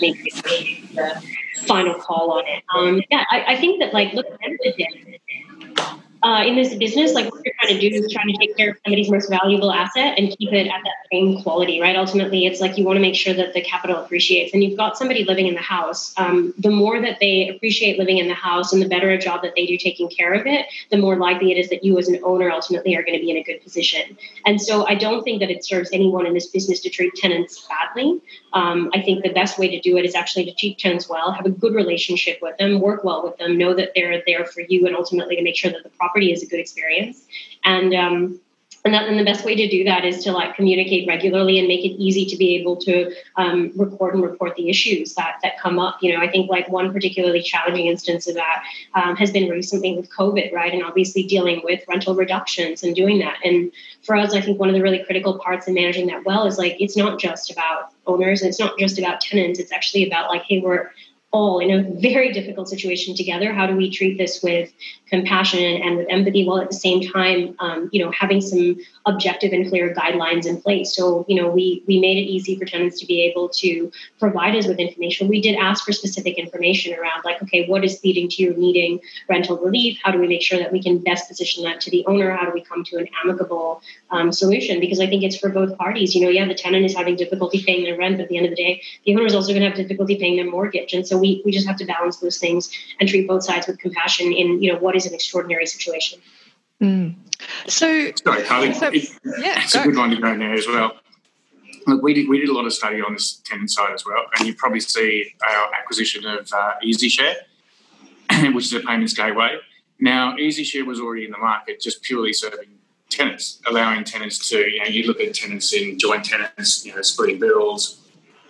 need to be the final call on it. Um, yeah, I, I, think that, like, look, at the end of the day, uh, in this business, like what you're trying to do is trying to take care of somebody's most valuable asset and keep it at that same quality, right? Ultimately, it's like you want to make sure that the capital appreciates. And you've got somebody living in the house. Um, the more that they appreciate living in the house and the better a job that they do taking care of it, the more likely it is that you as an owner ultimately are going to be in a good position. And so I don't think that it serves anyone in this business to treat tenants badly. Um, I think the best way to do it is actually to treat tenants well, have a good relationship with them, work well with them, know that they're there for you, and ultimately to make sure that the property is a good experience. And um, and, that, and the best way to do that is to like communicate regularly and make it easy to be able to um, record and report the issues that that come up you know i think like one particularly challenging instance of that um, has been recently with covid right and obviously dealing with rental reductions and doing that and for us i think one of the really critical parts in managing that well is like it's not just about owners and it's not just about tenants it's actually about like hey we're all in a very difficult situation together. How do we treat this with compassion and with empathy while at the same time um, you know having some objective and clear guidelines in place? So you know we we made it easy for tenants to be able to provide us with information. We did ask for specific information around like okay what is leading to you needing rental relief? How do we make sure that we can best position that to the owner? How do we come to an amicable um, solution? Because i think it's for both parties. You know yeah the tenant is having difficulty paying their rent but at the end of the day the owner is also going to have difficulty paying their mortgage. And so we we just have to balance those things and treat both sides with compassion in you know what is an extraordinary situation. Mm. So, sorry, Carly. So, it, yeah, it's go. a good one to go there as well. Look, we did we did a lot of study on this tenant side as well, and you probably see our acquisition of uh, EasyShare, which is a payments gateway. Now, EasyShare was already in the market, just purely serving tenants, allowing tenants to you know you look at tenants in joint tenants, you know, splitting bills,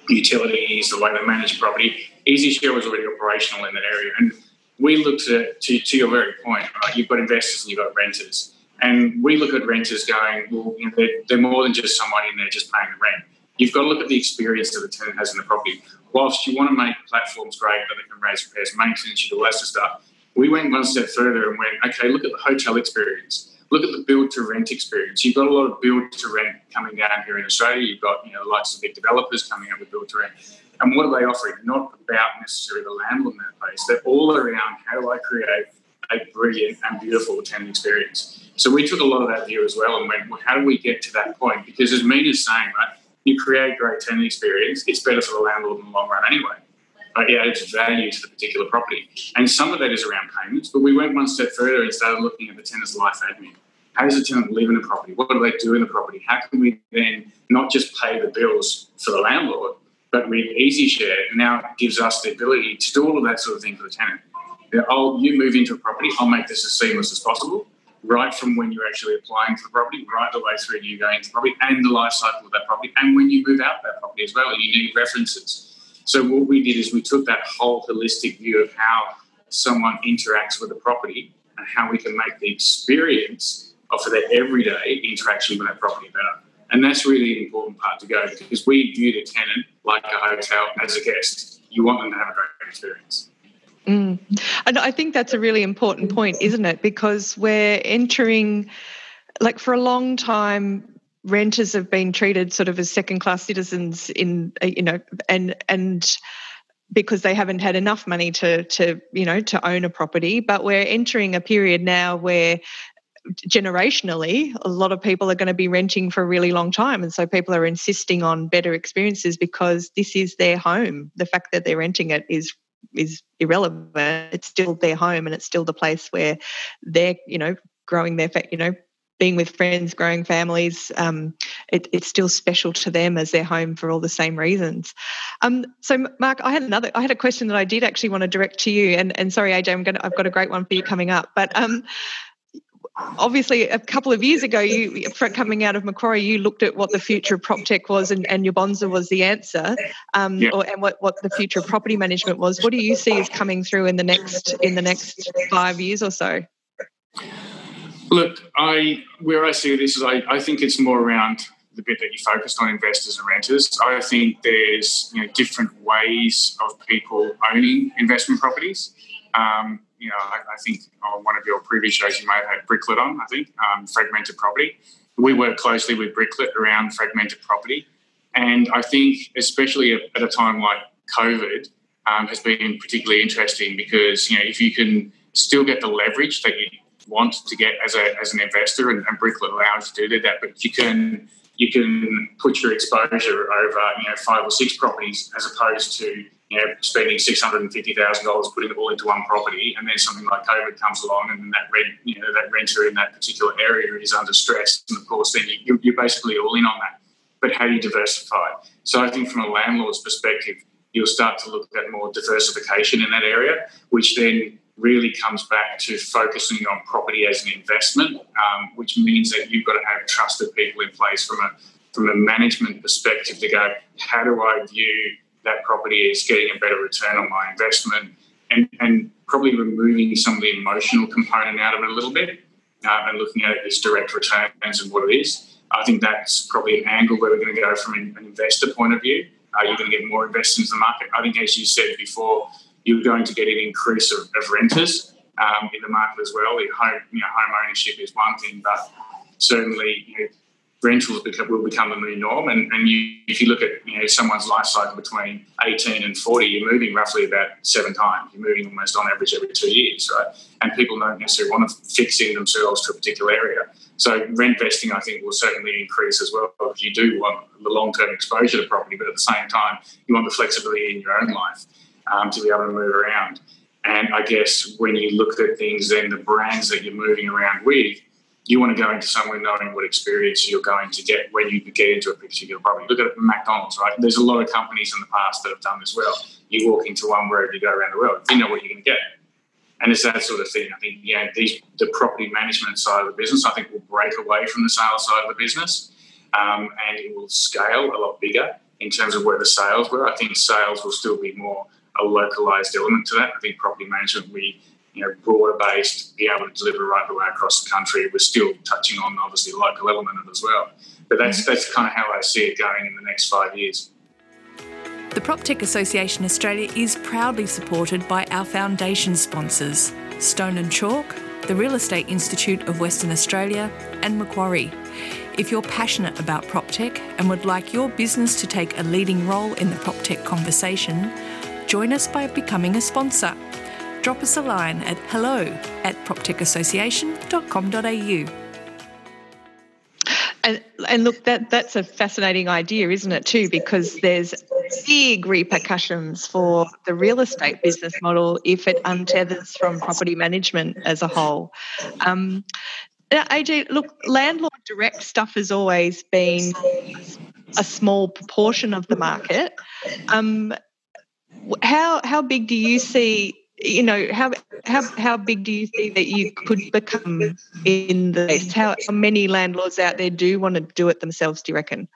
utilities, the way they manage property. EasyShare was already operational in that area, and we looked at, to, to your very point, right? You've got investors and you've got renters. And we look at renters going, well, you know, they're, they're, more than just someone in there just paying the rent. You've got to look at the experience that the tenant has in the property. Whilst you want to make platforms great that they can raise repairs, maintenance, you do all that sort of stuff, we went one step further and went, okay, look at the hotel experience. Look at the build to rent experience. You've got a lot of build to rent coming down here in Australia. You've got, you know, the likes of big developers coming up with build to rent and what are they offering? Not about necessarily the landlord in that place. They're all around how do I create a brilliant and beautiful tenant experience. So we took a lot of that view as well and went, well, how do we get to that point? Because as Mina's saying, right, you create great tenant experience, it's better for the landlord in the long run anyway. But it adds value to the particular property. And some of that is around payments, but we went one step further and started looking at the tenant's life admin. How does a tenant live in a property? What do they do in the property? How can we then not just pay the bills for the landlord, but with EasyShare, now gives us the ability to do all of that sort of thing for the tenant. I'll, oh, you move into a property, I'll make this as seamless as possible, right from when you're actually applying for the property, right the way through you going into the property and the life cycle of that property, and when you move out that property as well, you need references. So what we did is we took that whole holistic view of how someone interacts with the property and how we can make the experience of their everyday interaction with that property better. And that's really an important part to go because we view the tenant like a hotel as a guest. You want them to have a great experience. Mm. And I think that's a really important point, isn't it? Because we're entering, like, for a long time, renters have been treated sort of as second class citizens in, you know, and, and, because they haven't had enough money to to you know to own a property but we're entering a period now where generationally, a lot of people are going to be renting for a really long time. And so people are insisting on better experiences because this is their home. The fact that they're renting it is is irrelevant. It's still their home and it's still the place where they're, you know, growing their, you know, being with friends, growing families, um, it, it's still special to them as their home for all the same reasons. Um, so, Mark, I had another, I had a question that I did actually want to direct to you, and, and sorry, AJ, I'm going I've got a great one for you coming up, but um, obviously a couple of years ago you coming out of macquarie you looked at what the future of prop tech was and, and Yabonza was the answer um, yeah. or, and what, what the future of property management was. What do you see as coming through in the next in the next five years or so? Look i where i see this is i, I think it's more around the bit that you focused on investors and renters. I think there's you know different ways of people owning investment properties. Um, you know, I, I, think on one of your previous shows you may have had Bricklet on, I think, um, fragmented property. We work closely with Bricklet around fragmented property. And I think, especially at, at a time like COVID, um, has been particularly interesting because, you know, if you can still get the leverage that you want to get as, a, as an investor, and, and Bricklet allows you to do that, but you can you can put your exposure over, you know, five or six properties as opposed to you know, spending six hundred and fifty thousand dollars putting it all into one property, and then something like COVID comes along, and that rent, you know, that renter in that particular area is under stress, and of course, then you, you're basically all in on that. But how do you diversify? So I think from a landlord's perspective, you'll start to look at more diversification in that area, which then really comes back to focusing on property as an investment, um, which means that you've got to have trusted people in place from a from a management perspective to go, how do I view that property is, getting a better return on my investment, and and probably removing some of the emotional component out of it a little bit, uh, and looking at it as direct returns and what it is. I think that's probably an angle where we're going to go from an investor point of view. Uh, you're going to get more investors in the market. I think, as you said before, you're going to get an increase of, of renters um, in the market as well. Home, you know, home ownership is one thing, but certainly you know, rentals will become the new norm. And, and you, if you look at you know someone's life cycle between 18 and 40, you're moving roughly about seven times. You're moving almost on average every two years, right? And people don't necessarily want to fix in themselves to a particular area. So rent vesting, I think, will certainly increase as well because you do want the long-term exposure to property, but at the same time, you want the flexibility in your own life um, to be able to move around. And I guess when you look at things, then the brands that you're moving around with, you want to go into somewhere knowing what experience you're going to get when you get into a particular property. Look at McDonald's, right? There's a lot of companies in the past that have done this well. You walk into one wherever you go around the world, you know what you're going to get. And it's that sort of thing. I think, yeah, these, the property management side of the business, I think will break away from the sales side of the business um, and it will scale a lot bigger in terms of where the sales were. I think sales will still be more a localized element to that. I think property management will be you know, broader based, be able to deliver right the way across the country. We're still touching on obviously local element of as well. But that's that's kind of how I see it going in the next five years. The PropTech Association Australia is proudly supported by our foundation sponsors Stone and Chalk, the Real Estate Institute of Western Australia, and Macquarie. If you're passionate about PropTech and would like your business to take a leading role in the PropTech conversation, join us by becoming a sponsor. Drop us a line at hello at proptechassociation.com.au. And, and look, that that's a fascinating idea, isn't it, too? Because there's big repercussions for the real estate business model if it untethers from property management as a whole. Um, AJ, look, landlord direct stuff has always been a small proportion of the market. Um, how how big do you see? You know, how how how big do you see that you could become in the How, how many landlords out there do want to do it themselves? Do you reckon?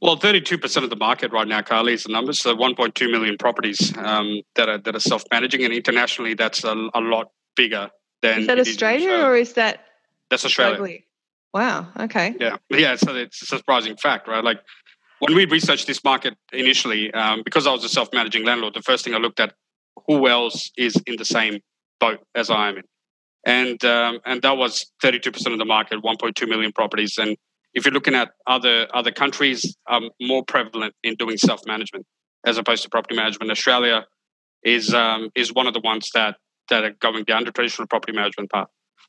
Well, 32% of the market right now, Carly, is the numbers. So 1.2 million properties um, that are that are self-managing, and internationally, that's a, a lot bigger than. Is that Australia or is that? That's Australia. Globally? Wow. Okay. Yeah. Yeah. So it's a surprising fact, right? Like when we researched this market initially, um, because I was a self-managing landlord, the first thing I looked at who else is in the same boat as I am in, and um, and that was 32% of the market, 1.2 million properties, and if you're looking at other other countries, um, more prevalent in doing self-management as opposed to property management. Australia is um, is one of the ones that that are going down the traditional property management path.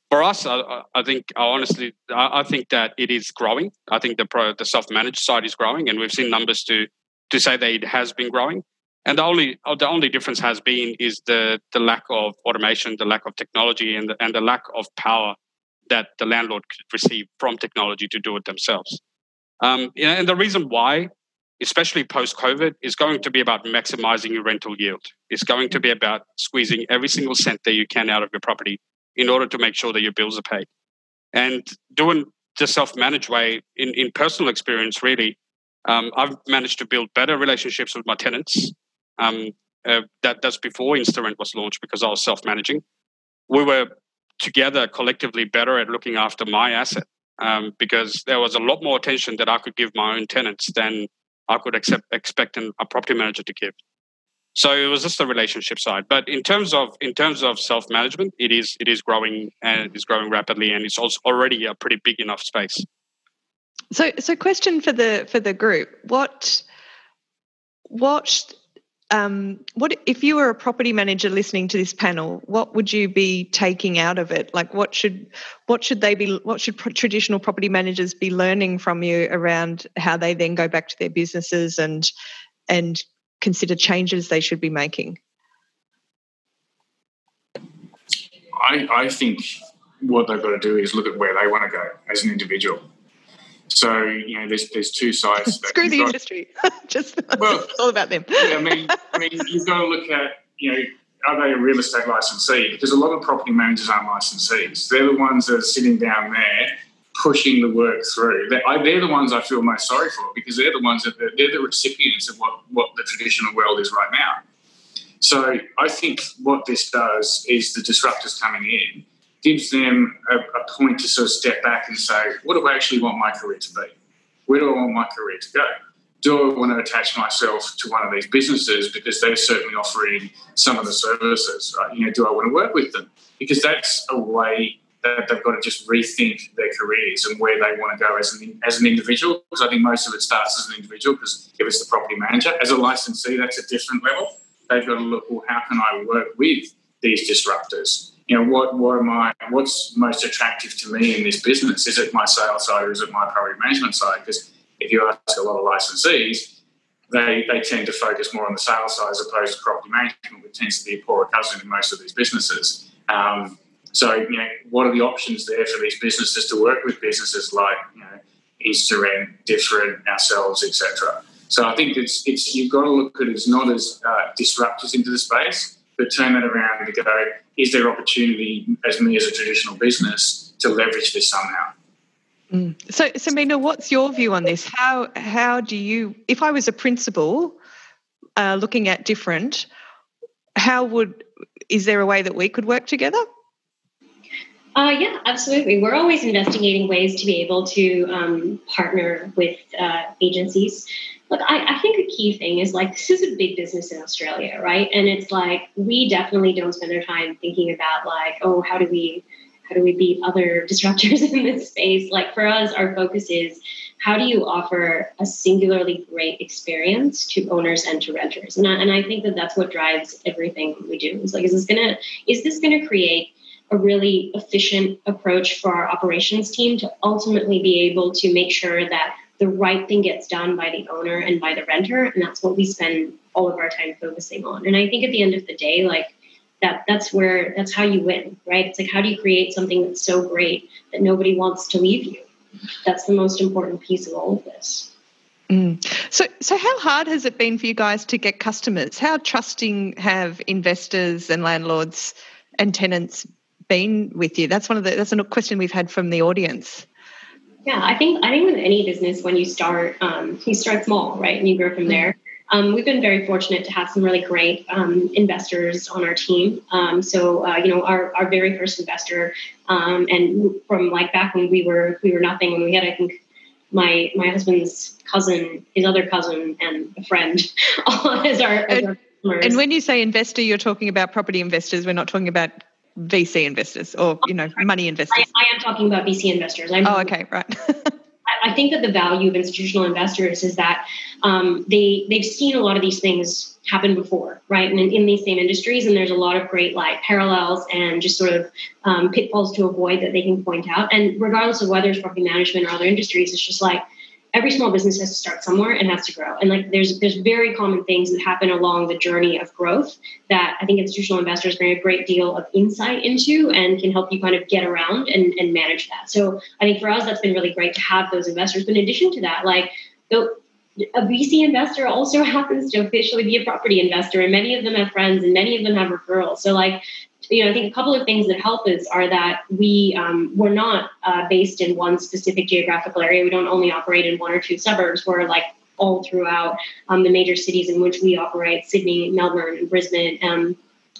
For us, I, I think I honestly, I, I, think that it is growing. I think the the self-managed side is growing, and we've seen numbers to to say that it has been growing. And the only the only difference has been is the the lack of automation, the lack of technology, and the, and the lack of power that the landlord could receive from technology to do it themselves. Um, and the reason why, especially post COVID, is going to be about maximizing your rental yield. It's going to be about squeezing every single cent that you can out of your property in order to make sure that your bills are paid. And doing the self managed way, in, in personal experience, really, um, I've managed to build better relationships with my tenants. Um, uh, that that's before InstaRent was launched because I was self managing. We were together collectively better at looking after my asset um, because there was a lot more attention that I could give my own tenants than I could accept, expect an, a property manager to give. So it was just the relationship side. But in terms of in terms of self management, it is it is growing and it is growing rapidly, and it's also already a pretty big enough space. So, so question for the for the group: what what um, what if you were a property manager listening to this panel? What would you be taking out of it? Like, what should what should they be? What should traditional property managers be learning from you around how they then go back to their businesses and and consider changes they should be making? I, I think what they've got to do is look at where they want to go as an individual. So you know, there's there's two sides. Screw the got, industry. Just well, it's all about them. yeah, I mean, I mean, you've got to look at you know are they a real estate licensee? Because a lot of property managers aren't licensees. They're the ones that are sitting down there pushing the work through. They're, they're the ones I feel most sorry for because they're the ones that they're, they're the recipients of what, what the traditional world is right now. So I think what this does is the disruptors coming in gives them a, a, point to sort of step back and say, what do I actually want my career to be? Where do I want my career to go? Do I want to attach myself to one of these businesses because they're certainly offering some of the services? Right? You know, do I want to work with them? Because that's a way that they've got to just rethink their careers and where they want to go as an, as an individual. Because I think most of it starts as an individual. Because if it's the property manager, as a licensee, that's a different level. They've got to look, well, how can I work with these disruptors? You know, what what am I? What's most attractive to me in this business? Is it my sales side or is it my property management side? Because if you ask a lot of licensees, they, they tend to focus more on the sales side as opposed to property management, which tends to be a poorer cousin in most of these businesses. Um, so, you know, what are the options there for these businesses to work with businesses like, you know, InstaRent, Different, ourselves, etc. So I think it's it's you've got to look at it as not as uh, disruptors into the space, but turn that around and go, is there opportunity as me as a traditional business to leverage this somehow? Mm. So, so Mina, what's your view on this? How how do you, if I was a principal uh, looking at different, how would is there a way that we could work together? Uh, yeah, absolutely. We're always investigating ways to be able to um, partner with uh, agencies. Look, I, I, think a key thing is like this is a big business in Australia, right? And it's like we definitely don't spend our time thinking about like, oh, how do we how do we beat other disruptors in this space? Like for us, our focus is how do you offer a singularly great experience to owners and to renters? And I, and I think that that's what drives everything we do. It's like, is this gonna is this gonna create a really efficient approach for our operations team to ultimately be able to make sure that the right thing gets done by the owner and by the renter and that's what we spend all of our time focusing on and i think at the end of the day like that that's where that's how you win right it's like how do you create something that's so great that nobody wants to leave you that's the most important piece of all of this Mm. So, so how hard has it been for you guys to get customers? How trusting have investors and landlords and tenants been with you? That's one of the that's a question we've had from the audience. Yeah, I think I think with any business, when you start, um, you start small, right, and you grow from there. Um, we've been very fortunate to have some really great um, investors on our team. Um, so, uh, you know, our, our very first investor, um, and from like back when we were we were nothing, when we had, I think, my my husband's cousin, his other cousin, and a friend as our, as our. And when you say investor, you're talking about property investors. We're not talking about VC investors or you know money investors? I, I am talking about VC investors. I'm, oh, okay, right. I think that the value of institutional investors is that um, they they've seen a lot of these things happen before, right? And in, in, these same industries, and there's a lot of great like parallels and just sort of um, pitfalls to avoid that they can point out. And regardless of whether it's property management or other industries, it's just like every small business has to start somewhere and has to grow. And like there's there's very common things that happen along the journey of growth that I think institutional investors bring a great deal of insight into and can help you kind of get around and, and manage that. So I think for us that's been really great to have those investors. But in addition to that, like the a VC investor also happens to officially be a property investor, and many of them have friends, and many of them have referrals. So, like, you know, I think a couple of things that help us are that we um, we're not uh, based in one specific geographical area. We don't only operate in one or two suburbs. We're like all throughout um, the major cities in which we operate: Sydney, Melbourne, and Brisbane. Um,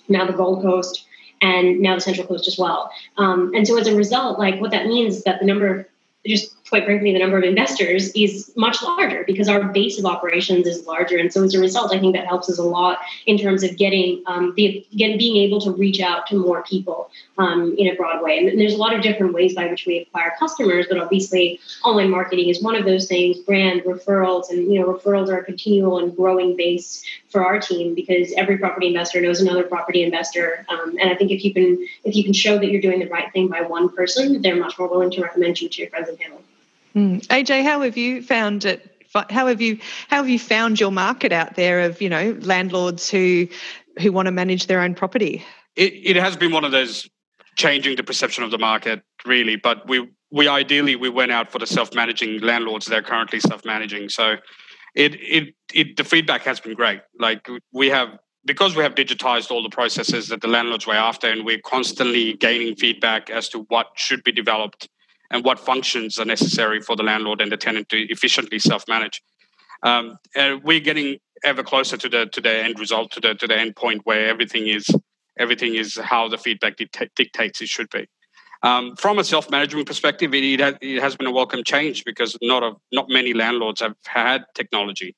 now the Gold Coast, and now the Central Coast as well. Um, and so, as a result, like what that means is that the number of just quite frankly, the number of investors is much larger because our base of operations is larger. And so as a result, I think that helps us a lot in terms of getting um, the again being able to reach out to more people um, in a broad way. And there's a lot of different ways by which we acquire customers, but obviously online marketing is one of those things. Brand referrals, and you know, referrals are a continual and growing base for our team because every property investor knows another property investor. Um, and I think if you can if you can show that you're doing the right thing by one person, they're much more willing to recommend you to your friends and family. Mm. AJ, how have you found it? How have you how have you found your market out there of you know landlords who who want to manage their own property? It, it has been one of those changing the perception of the market really, but we we ideally we went out for the self managing landlords. They're currently self managing, so it, it it the feedback has been great. Like we have because we have digitized all the processes that the landlords were after, and we're constantly gaining feedback as to what should be developed and what functions are necessary for the landlord and the tenant to efficiently self-manage. Um, we're getting ever closer to the to the end result, to the to the end point where everything is everything is how the feedback dictates it should be. Um, from a self-management perspective, it, it, has, been a welcome change because not a, not many landlords have had technology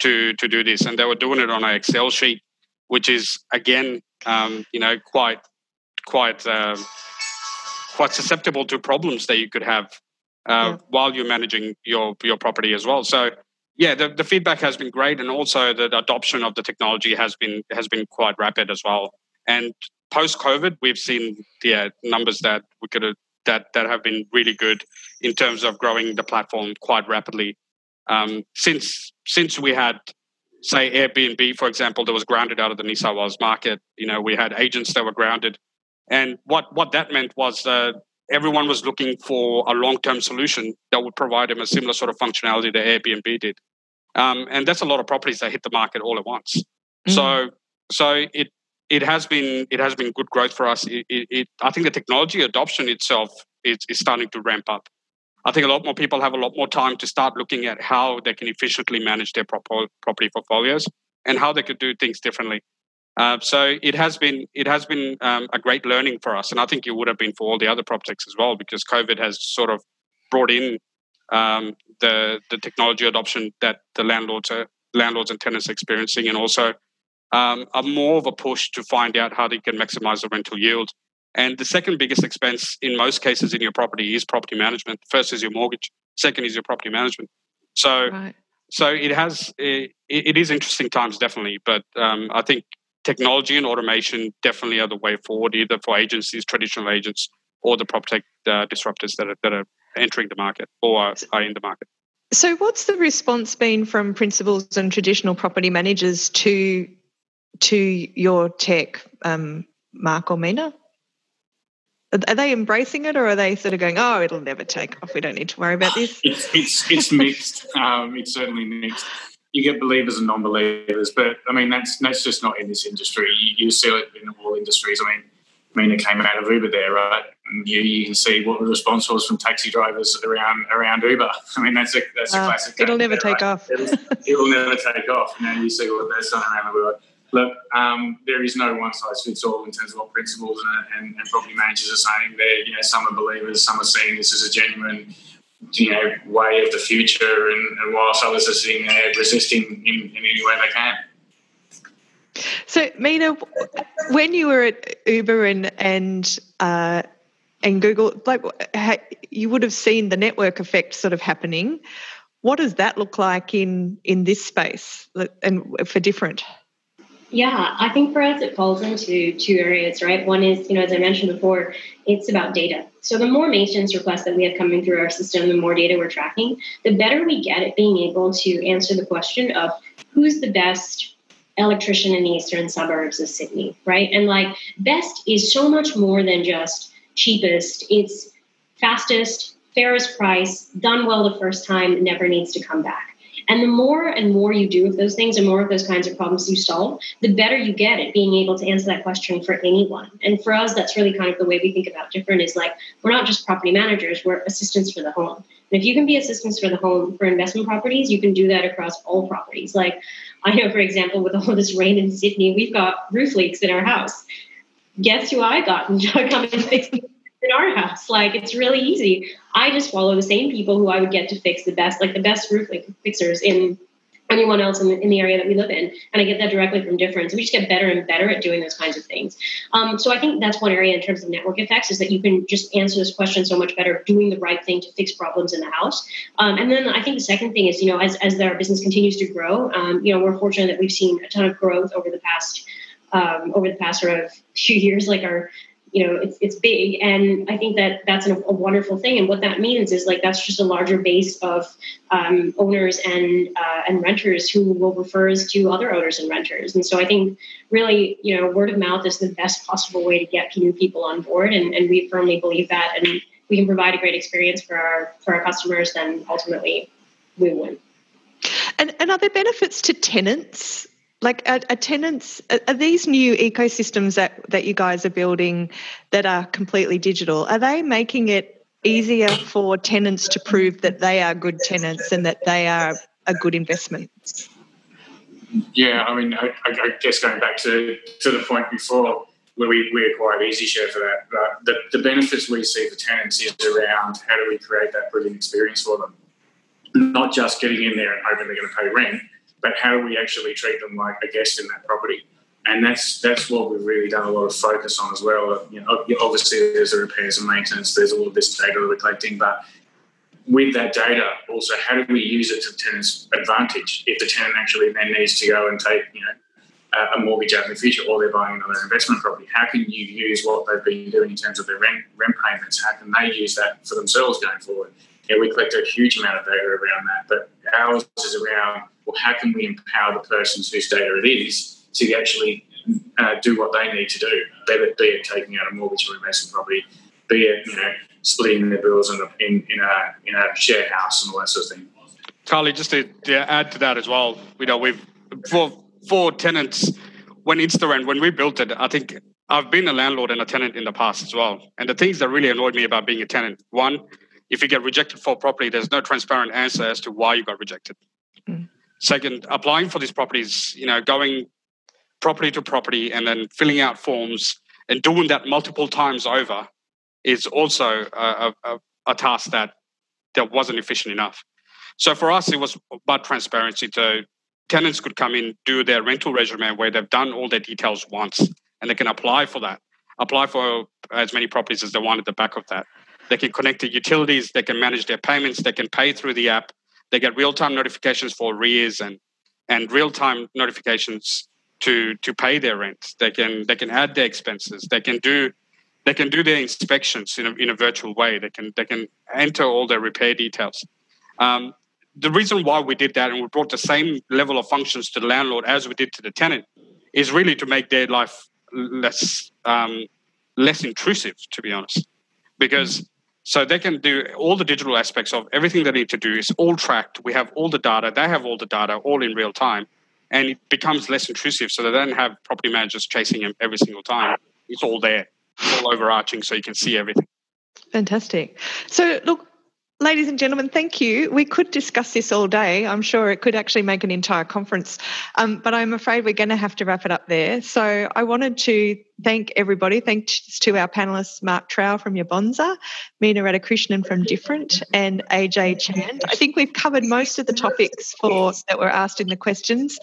to to do this, and they were doing it on an Excel sheet, which is again, um, you know, quite quite uh, quite susceptible to problems that you could have uh, yeah. while you're managing your your property as well. So yeah, the, the feedback has been great, and also the adoption of the technology has been has been quite rapid as well. And post COVID, we've seen yeah numbers that we could have, that that have been really good in terms of growing the platform quite rapidly. Um, since since we had say Airbnb, for example, that was grounded out of the New South Wales market, you know, we had agents that were grounded, and what what that meant was uh, everyone was looking for a long term solution that would provide them a similar sort of functionality that Airbnb did. Um, and that's a lot of properties that hit the market all at once. Mm. So so it it has been it has been good growth for us. It, it, it, I think the technology adoption itself is, is starting to ramp up. I think a lot more people have a lot more time to start looking at how they can efficiently manage their property portfolios and how they could do things differently. Uh, so it has been it has been um, a great learning for us, and I think it would have been for all the other projects as well, because COVID has sort of brought in um, the the technology adoption that the landlords are landlords and tenants are experiencing, and also um, a more of a push to find out how they can maximize the rental yield. And the second biggest expense in most cases in your property is property management. First is your mortgage. Second is your property management. So, right. so it has it, it is interesting times definitely, but um, I think technology and automation definitely are the way forward, either for agencies, traditional agents, or the prop tech uh, disruptors that are, that are entering the market or are in the market. So, what's the response been from principals and traditional property managers to to your tech, um, Mark or Mina? Are they embracing it, or are they sort of going, "Oh, it'll never take off. We don't need to worry about this"? It's it's, it's mixed. Um, it's certainly mixed you get believers and non-believers, but I mean that's that's just not in this industry. You, you see it in all industries. I mean, I mean, it came out of Uber there, right? And you, you can see what the response was from taxi drivers around around Uber. I mean, that's a that's a uh, classic. It'll never there, take right? off. it'll, it'll, never take off. You know, you see what they're saying around the world. Look, um, there is no one size fits all in terms of what principals and, and, and property managers are saying. There, you know, some are believers, some are seeing this as a genuine you know way of the future, and, and whilst others are sitting there resisting in, in any way they can. So, Mina, when you were at Uber and and uh, and Google, like you would have seen the network effect sort of happening. What does that look like in in this space, and for different? Yeah, I think for us it falls into two areas, right? One is, you know, as I mentioned before, it's about data. So the more maintenance requests that we have coming through our system, the more data we're tracking, the better we get at being able to answer the question of who's the best electrician in the eastern suburbs of Sydney, right? And like best is so much more than just cheapest. It's fastest, fairest price, done well the first time, never needs to come back. And the more and more you do of those things and more of those kinds of problems you solve, the better you get at being able to answer that question for anyone. And for us, that's really kind of the way we think about different is like we're not just property managers, we're assistants for the home. And if you can be assistants for the home for investment properties, you can do that across all properties. Like I know, for example, with all this rain in Sydney, we've got roof leaks in our house. Guess who I got to come and fix in our house. Like it's really easy. I just follow the same people who I would get to fix the best, like the best roof like, fixers in anyone else in the, in the area that we live in. And I get that directly from difference. We just get better and better at doing those kinds of things. Um, so I think that's one area in terms of network effects is that you can just answer this question so much better doing the right thing to fix problems in the house. Um, and then I think the second thing is, you know, as, as our business continues to grow, um, you know, we're fortunate that we've seen a ton of growth over the past um, over the past sort of few years, like our you know it's, it's big. And i think that that's a, a, wonderful thing. And what that means is like that's just a larger base of um, owners and uh, and renters who will refer us to other owners and renters. And so i think really you know word of mouth is the best possible way to get new people on board. And, and we firmly believe that. And we can provide a great experience for our for our customers then ultimately we win. And, and are there benefits to tenants like are, are tenants are these new ecosystems that that you guys are building that are completely digital are they making it easier for tenants to prove that they are good tenants and that they are a good investment yeah i mean i, I guess going back to to the point before where we, we acquired EasyShare for that. But the, the benefits we see for tenants is around how do we create that brilliant experience for them? Not just getting in there and hoping they're going to pay rent, but how do we actually treat them like a guest in that property? And that's that's what we've really done a lot of focus on as well. You know, obviously there's the repairs and maintenance, there's all of this data we're collecting, but with that data, also how do we use it to the tenant's advantage? If the tenant actually then needs to go and take, you know, a mortgage out in the future or they're buying another investment property, how can you use what they've been doing in terms of their rent, rent payments? How can they use that for themselves going forward? Yeah, we collect a huge amount of data around that, but ours is around well, how can we empower the persons whose data it is to actually uh, do what they need to do, be it, be it taking out a mortgage or investment property, be it you know splitting their bills in a, in, in a in a shared house and all that sort of thing. Carly, just to, to add to that as well, you know, we've for for tenants when InstaRent when we built it, I think I've been a landlord and a tenant in the past as well. And the things that really annoyed me about being a tenant, one, if you get rejected for a property, there's no transparent answer as to why you got rejected. Mm. Second, applying for these properties, you know, going property to property and then filling out forms and doing that multiple times over is also a, a, a task that that wasn't efficient enough. So for us, it was about transparency. So tenants could come in, do their rental regimen where they've done all their details once, and they can apply for that. Apply for as many properties as they want at the back of that. They can connect to utilities. They can manage their payments. They can pay through the app. They get real time notifications for arrears and and real time notifications to to pay their rent. They can they can add their expenses. They can do they can do their inspections in a, in a virtual way. They can they can enter all their repair details. Um, the reason why we did that and we brought the same level of functions to the landlord as we did to the tenant is really to make their life less um, less intrusive, to be honest, because so they can do all the digital aspects of everything they need to do is all tracked. We have all the data. They have all the data all in real time. And it becomes less intrusive. So they don't have property managers chasing them every single time. It's all there. It's all overarching so you can see everything. Fantastic. So look, Ladies and gentlemen, thank you. We could discuss this all day. I'm sure it could actually make an entire conference, um, but I'm afraid we're going to have to wrap it up there. So I wanted to thank everybody. Thanks to our panelists, Mark Trow from Yabonza, Mina Radhakrishnan from Different, and AJ Chand. I think we've covered most of the topics for that were asked in the questions.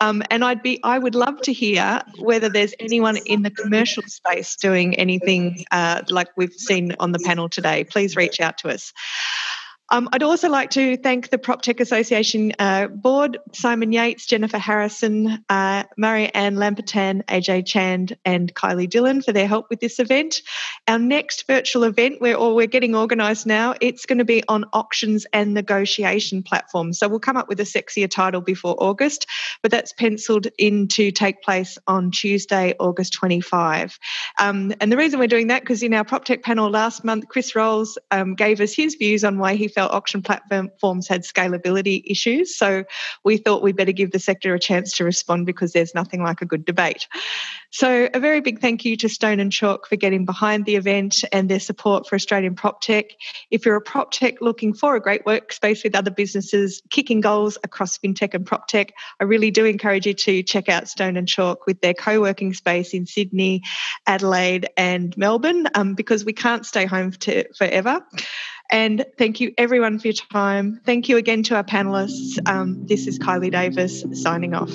Um, and I'd be, I would love to hear whether there's anyone in the commercial space doing anything uh, like we've seen on the panel today. Please reach out to us. Um, I'd also like to thank the PropTech Association uh, board, Simon Yates, Jennifer Harrison, uh, Ann Lampertan, AJ Chand, and Kylie Dillon for their help with this event. Our next virtual event, we're, or we're getting organised now, it's going to be on auctions and negotiation platforms. So we'll come up with a sexier title before August, but that's penciled in to take place on Tuesday, August 25. Um, and the reason we're doing that, because in our PropTech panel last month, Chris Rolls um, gave us his views on why he felt auction platforms had scalability issues. So we thought we'd better give the sector a chance to respond because there's nothing like a good debate. So a very big thank you to Stone and Chalk for getting behind the event and their support for Australian prop tech. If you're a prop tech looking for a great workspace with other businesses kicking goals across fintech and prop tech, I really do encourage you to check out Stone and Chalk with their co-working space in Sydney, Adelaide, and Melbourne um, because we can't stay home to, forever. And thank you everyone for your time. Thank you again to our panelists. Um, this is Kylie Davis signing off.